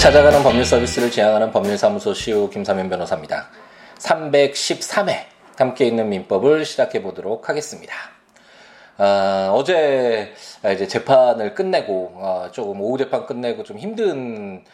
찾아가는 법률 서비스를 지향하는 법률사무소 시우 김사면 변호사입니다. 313회 함께 있는 민법을 시작해 보도록 하겠습니다. 어, 어제 이제 재판을 끝내고 어, 조금 오후 재판 끝내고 좀 힘든 에,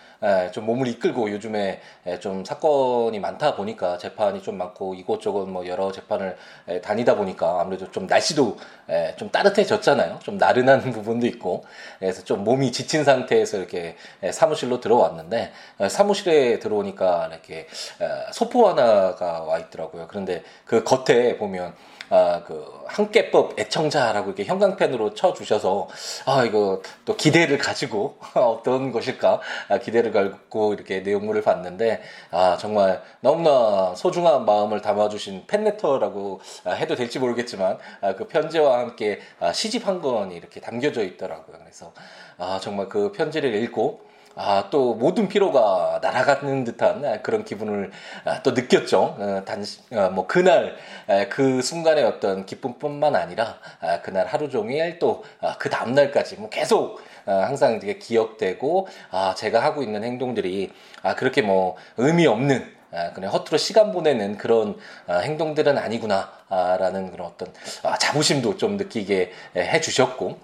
좀 몸을 이끌고 요즘에 에, 좀 사건이 많다 보니까 재판이 좀 많고 이곳저곳 뭐 여러 재판을 에, 다니다 보니까 아무래도 좀 날씨도 에, 좀 따뜻해졌잖아요. 좀 나른한 부분도 있고 그래서 좀 몸이 지친 상태에서 이렇게 에, 사무실로 들어왔는데 에, 사무실에 들어오니까 이렇게 에, 소포 하나가 와 있더라고요. 그런데 그 겉에 보면 아, 그, 한깨법 애청자라고 이렇게 형광펜으로 쳐 주셔서, 아, 이거 또 기대를 가지고 어떤 것일까, 아, 기대를 갖고 이렇게 내용물을 봤는데, 아, 정말 너무나 소중한 마음을 담아주신 팬레터라고 아, 해도 될지 모르겠지만, 아, 그 편지와 함께 아, 시집 한 권이 이렇게 담겨져 있더라고요. 그래서, 아, 정말 그 편지를 읽고, 아, 또 모든 피로가 날아가는 듯한 그런 기분을 아, 또 느꼈죠. 어, 단시, 어, 뭐 그날 그 순간의 어떤 기쁨뿐만 아니라 아, 그날 하루 종일 또 그 다음날까지 뭐 계속 어, 항상 이게 기억되고 아, 제가 하고 있는 행동들이 아, 그렇게 뭐 의미 없는 아, 그냥 허투루 시간 보내는 그런 아, 행동들은 아니구나라는 그런 어떤 아, 자부심도 좀 느끼게 해주셨고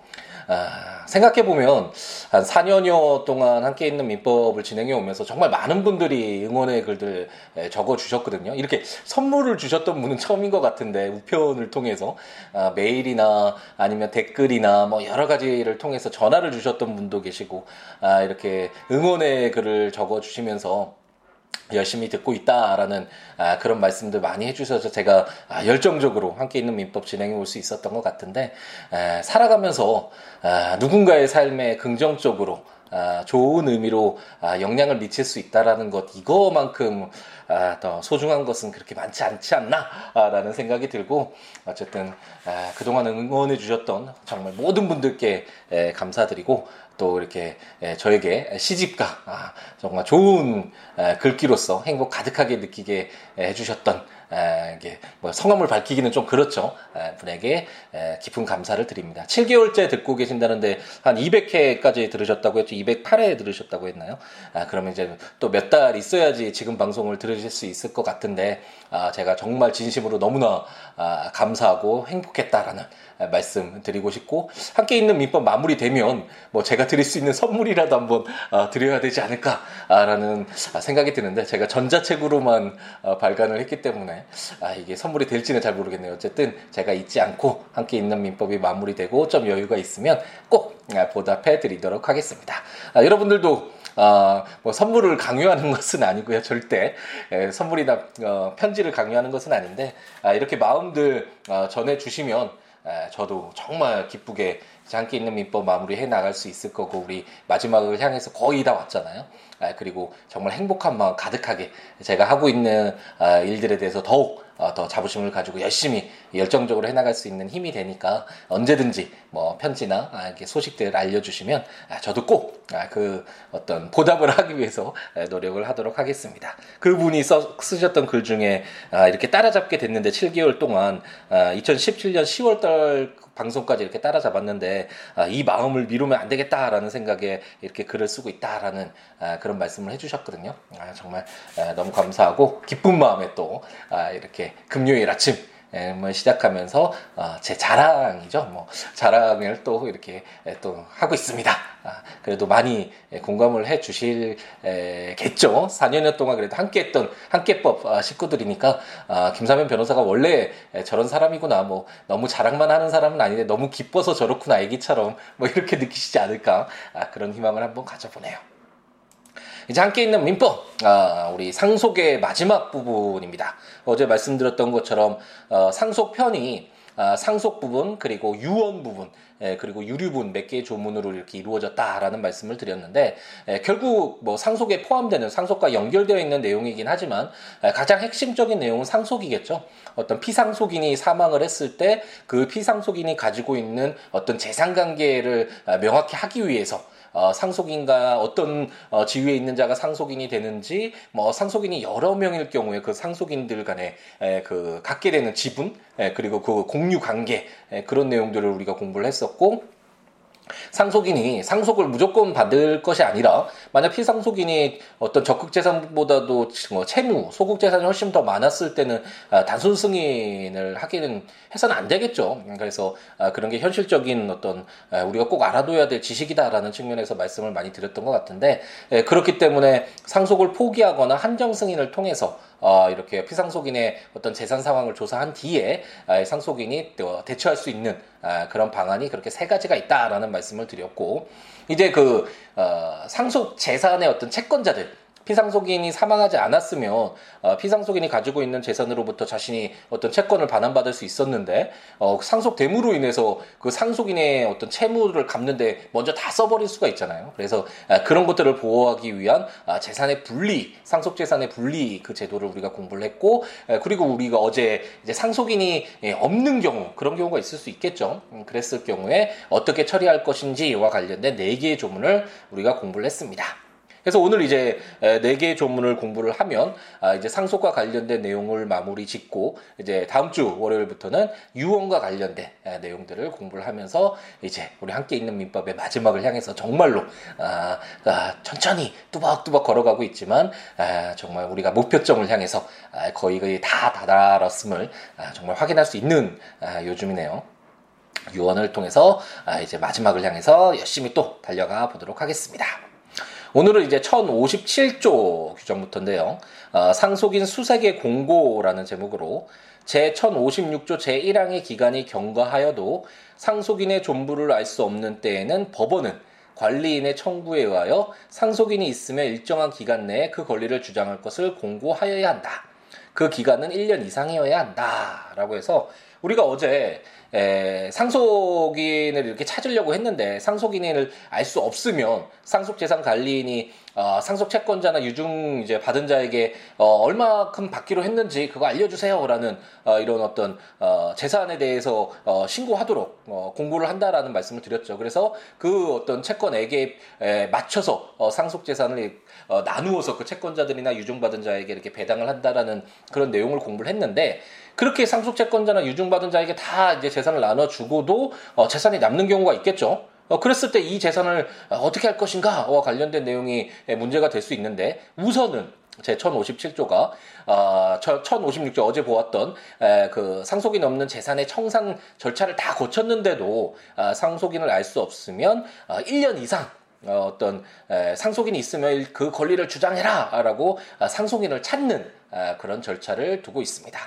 아, 생각해보면 한 4년여 동안 함께 있는 민법을 진행해 오면서 정말 많은 분들이 응원의 글들 적어 주셨거든요. 이렇게 선물을 주셨던 분은 처음인 것 같은데 우편을 통해서 아, 메일이나 아니면 댓글이나 뭐 여러 가지를 통해서 전화를 주셨던 분도 계시고 아, 이렇게 응원의 글을 적어 주시면서 열심히 듣고 있다라는 아, 그런 말씀들 많이 해주셔서 제가 아, 열정적으로 함께 있는 민법 진행해 올 수 있었던 것 같은데 에, 살아가면서 아, 누군가의 삶에 긍정적으로 아, 좋은 의미로 아, 영향을 미칠 수 있다라는 것 이거만큼 아, 더 소중한 것은 그렇게 많지 않지 않나라는 생각이 들고 어쨌든 아, 그동안 응원해 주셨던 정말 모든 분들께 에, 감사드리고 또 이렇게 저에게 시집가 아, 정말 좋은 글귀로서 행복 가득하게 느끼게 해주셨던 이게 뭐 성함을 밝히기는 좀 그렇죠. 분에게 깊은 감사를 드립니다. 7개월째 듣고 계신다는데 한 200회까지 들으셨다고 했죠. 208회 들으셨다고 했나요? 아, 그러면 이제 또 몇 달 있어야지 지금 방송을 들으실 수 있을 것 같은데 아, 제가 정말 진심으로 너무나 아, 감사하고 행복했다라는 말씀 드리고 싶고 함께 있는 민법 마무리되면 뭐 제가 드릴 수 있는 선물이라도 한번 드려야 되지 않을까라는 생각이 드는데 제가 전자책으로만 발간을 했기 때문에 아, 이게 선물이 될지는 잘 모르겠네요. 어쨌든 제가 잊지 않고 함께 있는 민법이 마무리되고 좀 여유가 있으면 꼭 아, 보답해 드리도록 하겠습니다. 아, 여러분들도 어, 뭐 선물을 강요하는 것은 아니고요, 절대 에, 선물이나 어, 편지를 강요하는 것은 아닌데 아, 이렇게 마음들 어, 전해 주시면 에, 저도 정말 기쁘게 함께 있는 민법 마무리해 나갈 수 있을 거고 우리 마지막을 향해서 거의 다 왔잖아요. 아, 그리고 정말 행복한 마음 가득하게 제가 하고 있는 아, 일들에 대해서 더욱 어, 더 자부심을 가지고 열심히 열정적으로 해나갈 수 있는 힘이 되니까 언제든지 뭐 편지나 아, 이렇게 소식들 알려주시면 저도 꼭 그 어떤 보답을 하기 위해서 노력을 하도록 하겠습니다. 그분이 써, 쓰셨던 글 중에 이렇게 따라잡게 됐는데 7개월 동안 2017년 10월달 방송까지 이렇게 따라잡았는데 아, 이 마음을 미루면 안 되겠다라는 생각에 이렇게 글을 쓰고 있다라는 아, 그런 말씀을 해주셨거든요. 아, 정말 아, 너무 감사하고 기쁜 마음에 또 아, 이렇게 금요일 아침 뭐 시작하면서 어, 제 자랑이죠. 뭐 자랑을 또 이렇게 또 하고 있습니다. 아, 그래도 많이 공감을 해 주실겠죠. 4년 동안 그래도 함께했던 함께법 아, 식구들이니까 아, 김사면 변호사가 원래 저런 사람이구나. 뭐 너무 자랑만 하는 사람은 아닌데 너무 기뻐서 저렇구나 애기처럼 뭐 이렇게 느끼시지 않을까 그런 희망을 한번 가져보네요. 이제 함께 있는 민법, 아, 우리 상속의 마지막 부분입니다. 어제 말씀드렸던 것처럼 어, 상속편이 아, 상속 부분 그리고 유언 부분 예, 그리고 유류분 몇 개의 조문으로 이렇게 이루어졌다라는 말씀을 드렸는데 예, 결국 뭐 상속에 포함되는 상속과 연결되어 있는 내용이긴 하지만 예, 가장 핵심적인 내용은 상속이겠죠. 어떤 피상속인이 사망을 했을 때 그 피상속인이 가지고 있는 어떤 재산 관계를 아, 명확히 하기 위해서 어, 상속인과 어떤 어, 지위에 있는 자가 상속인이 되는지 뭐 상속인이 여러 명일 경우에 그 상속인들 간에 에, 그 갖게 되는 지분 에, 그리고 그 공유 관계 에, 그런 내용들을 우리가 공부를 했었고 상속인이 상속을 무조건 받을 것이 아니라 만약 피상속인이 어떤 적극 재산보다도 뭐 채무, 소극 재산이 훨씬 더 많았을 때는 아, 단순 승인을 하기는 해서는 안 되겠죠. 그래서 아, 그런 게 현실적인 어떤 아, 우리가 꼭 알아둬야 될 지식이다라는 측면에서 말씀을 많이 드렸던 것 같은데 그렇기 때문에 상속을 포기하거나 한정 승인을 통해서 어, 이렇게 피상속인의 어떤 재산 상황을 조사한 뒤에 아, 상속인이 또 대처할 수 있는 아, 그런 방안이 그렇게 세 가지가 있다라는 말씀을 드렸고 이제 그 어, 상속 재산의 어떤 채권자들 피상속인이 사망하지 않았으면 어, 피상속인이 가지고 있는 재산으로부터 자신이 어떤 채권을 반환받을 수 있었는데 어, 상속됨으로 인해서 그 상속인의 어떤 채무를 갚는데 먼저 다 써버릴 수가 있잖아요. 그래서 아, 그런 것들을 보호하기 위한 아, 재산의 분리, 상속 재산의 분리 그 제도를 우리가 공부를 했고 아, 그리고 우리가 어제 이제 상속인이 예, 없는 경우 그런 경우가 있을 수 있겠죠. 음, 그랬을 경우에 어떻게 처리할 것인지와 관련된 네 개의 조문을 우리가 공부를 했습니다. 그래서 오늘 이제 네 개의 조문을 공부를 하면 아, 이제 상속과 관련된 내용을 마무리 짓고 이제 다음 주 월요일부터는 유언과 관련된 내용들을 공부를 하면서 이제 우리 함께 있는 민법의 마지막을 향해서 정말로 아, 아, 천천히 뚜벅뚜벅 걸어가고 있지만 정말 우리가 목표점을 향해서 거의 거의 다 다다랐음을 정말 확인할 수 있는 요즘이네요. 유언을 통해서 이제 마지막을 향해서 열심히 또 달려가 보도록 하겠습니다. 오늘은 이제 1057조 규정부터인데요. 어, 상속인 수색의 공고라는 제목으로 제 1056조 제1항의 기간이 경과하여도 상속인의 존부를 알 수 없는 때에는 법원은 관리인의 청구에 의하여 상속인이 있으면 일정한 기간 내에 그 권리를 주장할 것을 공고하여야 한다. 그 기간은 1년 이상이어야 한다. 라고 해서 우리가 어제 에, 상속인을 이렇게 찾으려고 했는데 상속인을 알 수 없으면 상속재산 관리인이 어, 상속 채권자나 유증 이제 받은 자에게 어, 얼마큼 받기로 했는지 그거 알려주세요라는 어, 이런 어떤 어, 재산에 대해서 어, 신고하도록 어, 공고를 한다라는 말씀을 드렸죠. 그래서 그 어떤 채권에게 에, 맞춰서 어, 상속 재산을 어, 나누어서 그 채권자들이나 유증 받은 자에게 이렇게 배당을 한다라는 그런 내용을 공부를 했는데 그렇게 상속 채권자나 유증 받은 자에게 다 이제 재산을 나눠주고도 어, 재산이 남는 경우가 있겠죠. 어, 그랬을 때 이 재산을 어떻게 할 것인가와 관련된 내용이 문제가 될 수 있는데 우선은 제 1057조가 어, 1056조 어제 보았던 에, 그 상속인 없는 재산의 청산 절차를 다 거쳤는데도 아, 상속인을 알 수 없으면 아, 1년 이상 어, 어떤 에, 상속인이 있으면 그 권리를 주장해라라고 아, 상속인을 찾는 아, 그런 절차를 두고 있습니다.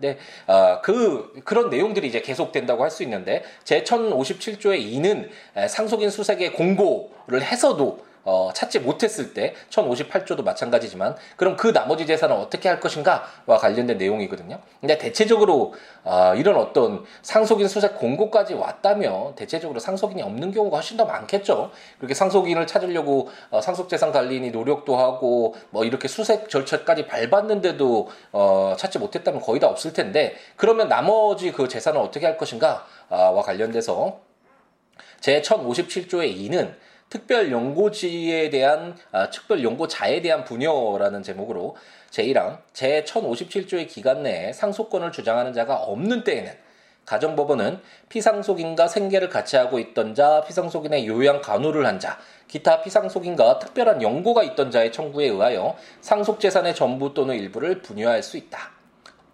네, 어, 그 그런 내용들이 이제 계속된다고 할 수 있는데 제 1057조의 2는 상속인 수색의 공고를 해서도 어, 찾지 못했을 때 1058조도 마찬가지지만 그럼 그 나머지 재산을 어떻게 할 것인가와 관련된 내용이거든요. 근데 대체적으로 어, 이런 어떤 상속인 수색 공고까지 왔다면 대체적으로 상속인이 없는 경우가 훨씬 더 많겠죠. 그렇게 상속인을 찾으려고 어, 상속재산 관리인이 노력도 하고 뭐 이렇게 수색 절차까지 밟았는데도 어, 찾지 못했다면 거의 다 없을 텐데 그러면 나머지 그 재산을 어떻게 할 것인가와 관련돼서 제 1057조의 2는 특별 연고지에 대한 아, 특별 연고자에 대한 분여라는 제목으로 제1항 제 1057조의 기간 내에 상속권을 주장하는 자가 없는 때에는 가정법원은 피상속인과 생계를 같이 하고 있던 자, 피상속인의 요양 간호를 한 자, 기타 피상속인과 특별한 연고가 있던 자의 청구에 의하여 상속재산의 전부 또는 일부를 분여할 수 있다.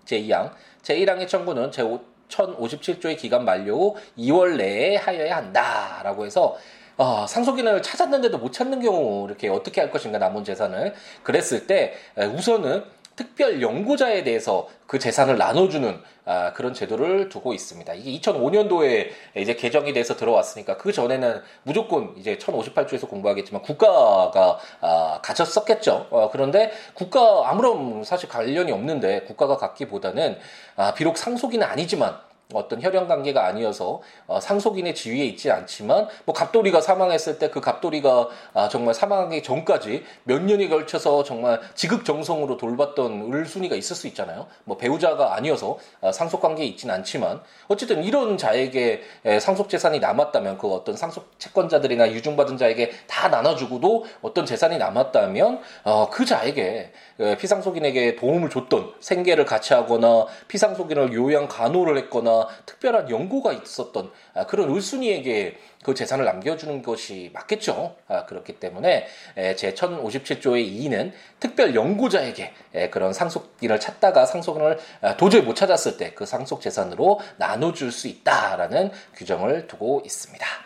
제2항 제1항의 청구는 제 1057조의 기간 만료 후 2월 내에 하여야 한다라고 해서 어, 상속인을 찾았는데도 못 찾는 경우 이렇게 어떻게 할 것인가 남은 재산을 그랬을 때 우선은 특별 연구자에 대해서 그 재산을 나눠주는 아, 그런 제도를 두고 있습니다. 이게 2005년도에 이제 개정이 돼서 들어왔으니까 그 전에는 무조건 이제 1058조에서 공부하겠지만 국가가 아, 가졌었겠죠. 어, 그런데 국가 아무런 사실 관련이 없는데 국가가 갖기보다는 아, 비록 상속인은 아니지만 어떤 혈연 관계가 아니어서 어, 상속인의 지위에 있지 않지만 뭐 갑돌이가 사망했을 때 그 갑돌이가 아, 정말 사망하기 전까지 몇 년이 걸쳐서 정말 지극정성으로 돌봤던 을순이가 있을 수 있잖아요. 뭐 배우자가 아니어서 아, 상속 관계에 있지는 않지만 어쨌든 이런 자에게 에, 상속 재산이 남았다면 그 어떤 상속 채권자들이나 유증받은 자에게 다 나눠주고도 어떤 재산이 남았다면 어, 그 자에게 피상속인에게 도움을 줬던 생계를 같이 하거나 피상속인을 요양 간호를 했거나 특별한 연고가 있었던 아, 그런 을순이에게 그 재산을 남겨주는 것이 맞겠죠. 아, 그렇기 때문에 제 1057조의 2는 특별 연구자에게 그런 상속인을 찾다가 상속인을 아, 도저히 못 찾았을 때 그 상속 재산으로 나눠줄 수 있다라는 규정을 두고 있습니다.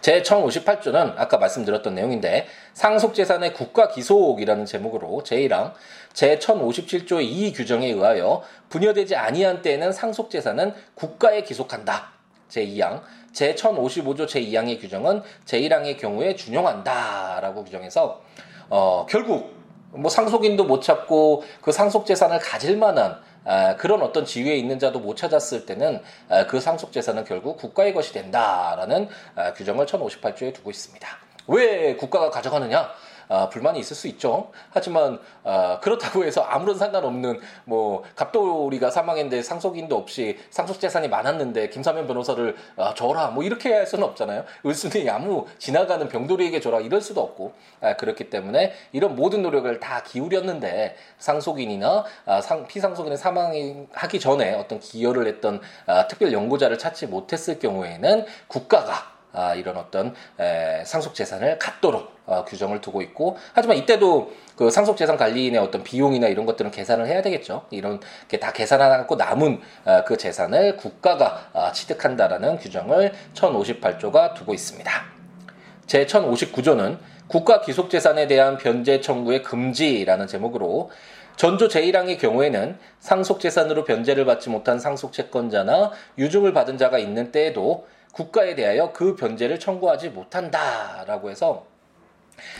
제 1058조는 아까 말씀드렸던 내용인데 상속재산의 국가기속이라는 제목으로 제1항 제 1057조의 이 규정에 의하여 분여되지 아니한 때에는 상속재산은 국가에 기속한다. 제2항 제 1055조 제2항의 규정은 제1항의 경우에 준용한다라고 규정해서 어, 결국 뭐 상속인도 못 찾고 그 상속 재산을 가질 만한 아, 그런 어떤 지위에 있는 자도 못 찾았을 때는 아, 그 상속 재산은 결국 국가의 것이 된다라는 아, 규정을 1058조에 두고 있습니다. 왜 국가가 가져가느냐? 아, 불만이 있을 수 있죠. 하지만 아, 그렇다고 해서 아무런 상관없는 뭐 갑돌이가 사망했는데 상속인도 없이 상속 재산이 많았는데 김사면 변호사를 아, 줘라 뭐 이렇게 할 수는 없잖아요. 을순이 아무 지나가는 병돌이에게 줘라 이럴 수도 없고 아, 그렇기 때문에 이런 모든 노력을 다 기울였는데 상속인이나 아, 상, 피상속인의 사망하기 전에 어떤 기여를 했던 아, 특별 연구자를 찾지 못했을 경우에는 국가가 아, 이런 어떤 에, 상속 재산을 갖도록 어, 규정을 두고 있고 하지만 이때도 그 상속 재산 관리인의 어떤 비용이나 이런 것들은 계산을 해야 되겠죠. 이런 게 다 계산하고 남은 어, 그 재산을 국가가 어, 취득한다라는 규정을 1058조가 두고 있습니다. 제 1059조는 국가 기속 재산에 대한 변제 청구의 금지라는 제목으로 전조 제1항의 경우에는 상속 재산으로 변제를 받지 못한 상속 채권자나 유증을 받은 자가 있는 때에도 국가에 대하여 그 변제를 청구하지 못한다라고 해서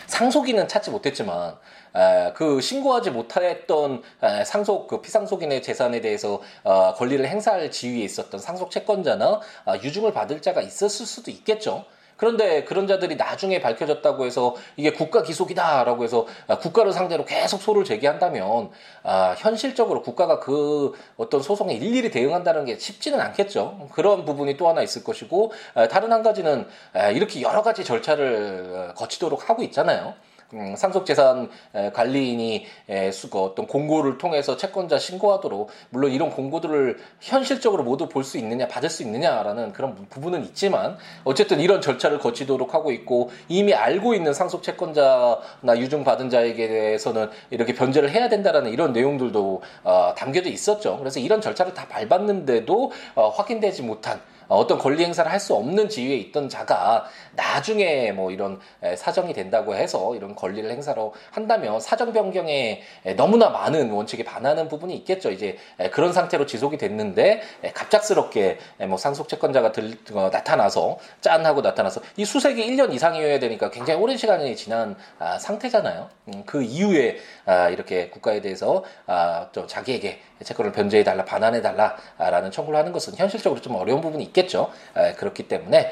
상속인은 찾지 못했지만 에, 그 신고하지 못했던 에, 상속 그 피상속인의 재산에 대해서 어, 권리를 행사할 지위에 있었던 상속 채권자나 어, 유증을 받을 자가 있었을 수도 있겠죠. 그런데 그런 자들이 나중에 밝혀졌다고 해서 이게 국가 기속이다라고 해서 아, 국가를 상대로 계속 소를 제기한다면 아, 현실적으로 국가가 그 어떤 소송에 일일이 대응한다는 게 쉽지는 않겠죠. 그런 부분이 또 하나 있을 것이고 아, 다른 한 가지는 아, 이렇게 여러 가지 절차를 어, 거치도록 하고 있잖아요. 음, 상속재산 관리인이 수거 어떤 공고를 통해서 채권자 신고하도록 물론 이런 공고들을 현실적으로 모두 볼 수 있느냐 받을 수 있느냐라는 그런 부분은 있지만 어쨌든 이런 절차를 거치도록 하고 있고 이미 알고 있는 상속 채권자나 유증 받은 자에게 대해서는 이렇게 변제를 해야 된다라는 이런 내용들도 어, 담겨져 있었죠. 그래서 이런 절차를 다 밟았는데도 어, 확인되지 못한 어, 어떤 권리 행사를 할 수 없는 지위에 있던 자가 나중에 뭐 이런 사정이 된다고 해서 이런 권리를 행사로 한다면 사정 변경에 너무나 많은 원칙에 반하는 부분이 있겠죠. 이제 그런 상태로 지속이 됐는데 갑작스럽게 뭐 상속 채권자가 들, 어, 나타나서 짠 하고 나타나서 이 수색이 1년 이상이어야 되니까 굉장히 오랜 시간이 지난 아, 상태잖아요. 음, 그 이후에 아, 이렇게 국가에 대해서 아, 좀 자기에게 채권을 변제해 달라 반환해 달라라는 청구를 하는 것은 현실적으로 좀 어려운 부분이 있겠죠. 그렇기 때문에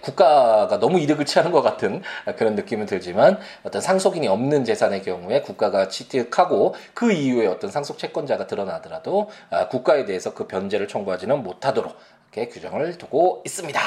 국가가 너무 이득을 취하는 것 같은 그런 느낌은 들지만 어떤 상속인이 없는 재산의 경우에 국가가 취득하고 그 이후에 어떤 상속 채권자가 드러나더라도 국가에 대해서 그 변제를 청구하지는 못하도록 이렇게 규정을 두고 있습니다.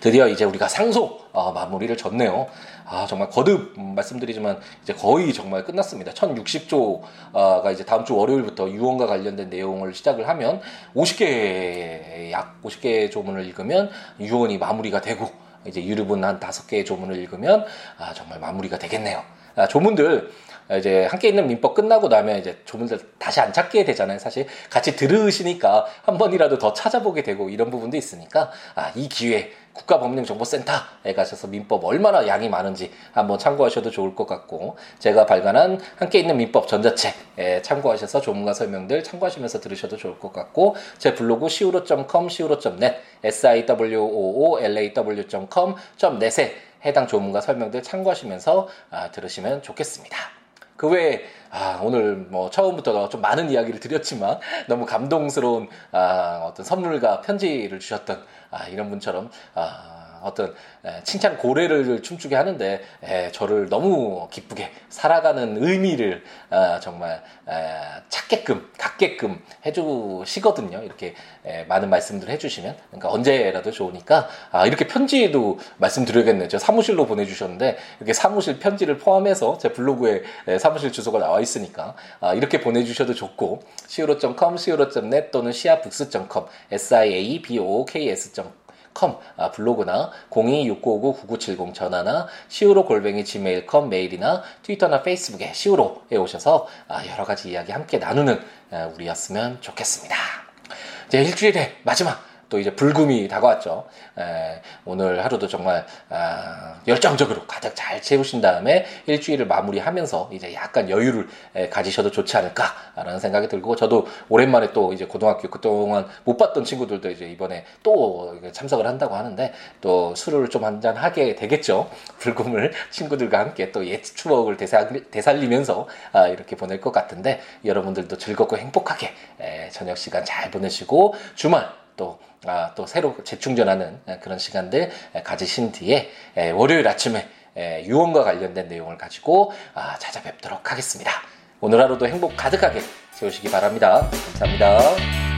드디어 이제 우리가 상속 어, 마무리를 졌네요. 아 정말 거듭 말씀드리지만 이제 거의 정말 끝났습니다. 1060조가 이제 다음 주 월요일부터 유언과 관련된 내용을 시작을 하면 50개 약 50개 조문을 읽으면 유언이 마무리가 되고 이제 유류분 한 다섯 개의 조문을 읽으면 아 정말 마무리가 되겠네요. 아, 조문들 이제 함께 있는 민법 끝나고 나면 이제 조문들 다시 안 찾게 되잖아요. 사실 같이 들으시니까 한 번이라도 더 찾아보게 되고 이런 부분도 있으니까 아, 이 기회 국가법령정보센터에 가셔서 민법 얼마나 양이 많은지 한번 참고하셔도 좋을 것 같고 제가 발간한 함께 있는 민법 전자책 참고하셔서 조문과 설명들 참고하시면서 들으셔도 좋을 것 같고 제 블로그 siwo.com, siwo.net, siwoolaw.com .net에 해당 조문과 설명들 참고하시면서 아, 들으시면 좋겠습니다. 그 외에 아, 오늘 뭐 처음부터 좀 많은 이야기를 드렸지만 너무 감동스러운 아, 어떤 선물과 편지를 주셨던 아, 이런 분처럼 아, 어떤 칭찬 고래를 춤추게 하는데 저를 너무 기쁘게 살아가는 의미를 아, 정말 찾게끔 갖게끔 해주시거든요. 이렇게 많은 말씀들 해주시면 그러니까 언제라도 좋으니까 아, 이렇게 편지도 말씀드려야겠네요. 저 사무실로 보내주셨는데 이렇게 사무실 편지를 포함해서 제 블로그에 사무실 주소가 나와 있으니까 아, 이렇게 보내주셔도 좋고 siwo.com, siwo.net 또는 siabooks.com, siabooks.com 컴 아, 블로그나 026959-9970 전화나 시우로 골뱅이 지메일컴 메일이나 트위터나 페이스북에 시우로에 오셔서 아, 여러 가지 이야기 함께 나누는 아, 우리였으면 좋겠습니다. 이제 일주일의 마지막 또 이제 불금이 다가왔죠. 에, 오늘 하루도 정말 아, 열정적으로 가득 잘 채우신 다음에 일주일을 마무리하면서 이제 약간 여유를 에, 가지셔도 좋지 않을까라는 생각이 들고 저도 오랜만에 또 이제 고등학교 그동안 못 봤던 친구들도 이제 이번에 또 참석을 한다고 하는데 또 술을 좀 한잔 하게 되겠죠. 불금을 친구들과 함께 또 옛 추억을 되살리면서 아, 이렇게 보낼 것 같은데 여러분들도 즐겁고 행복하게 에, 저녁 시간 잘 보내시고 주말 또, 아, 또 새로 재충전하는 그런 시간들 가지신 뒤에 월요일 아침에 유언과 관련된 내용을 가지고 아, 찾아뵙도록 하겠습니다. 오늘 하루도 행복 가득하게 채우시기 바랍니다. 감사합니다.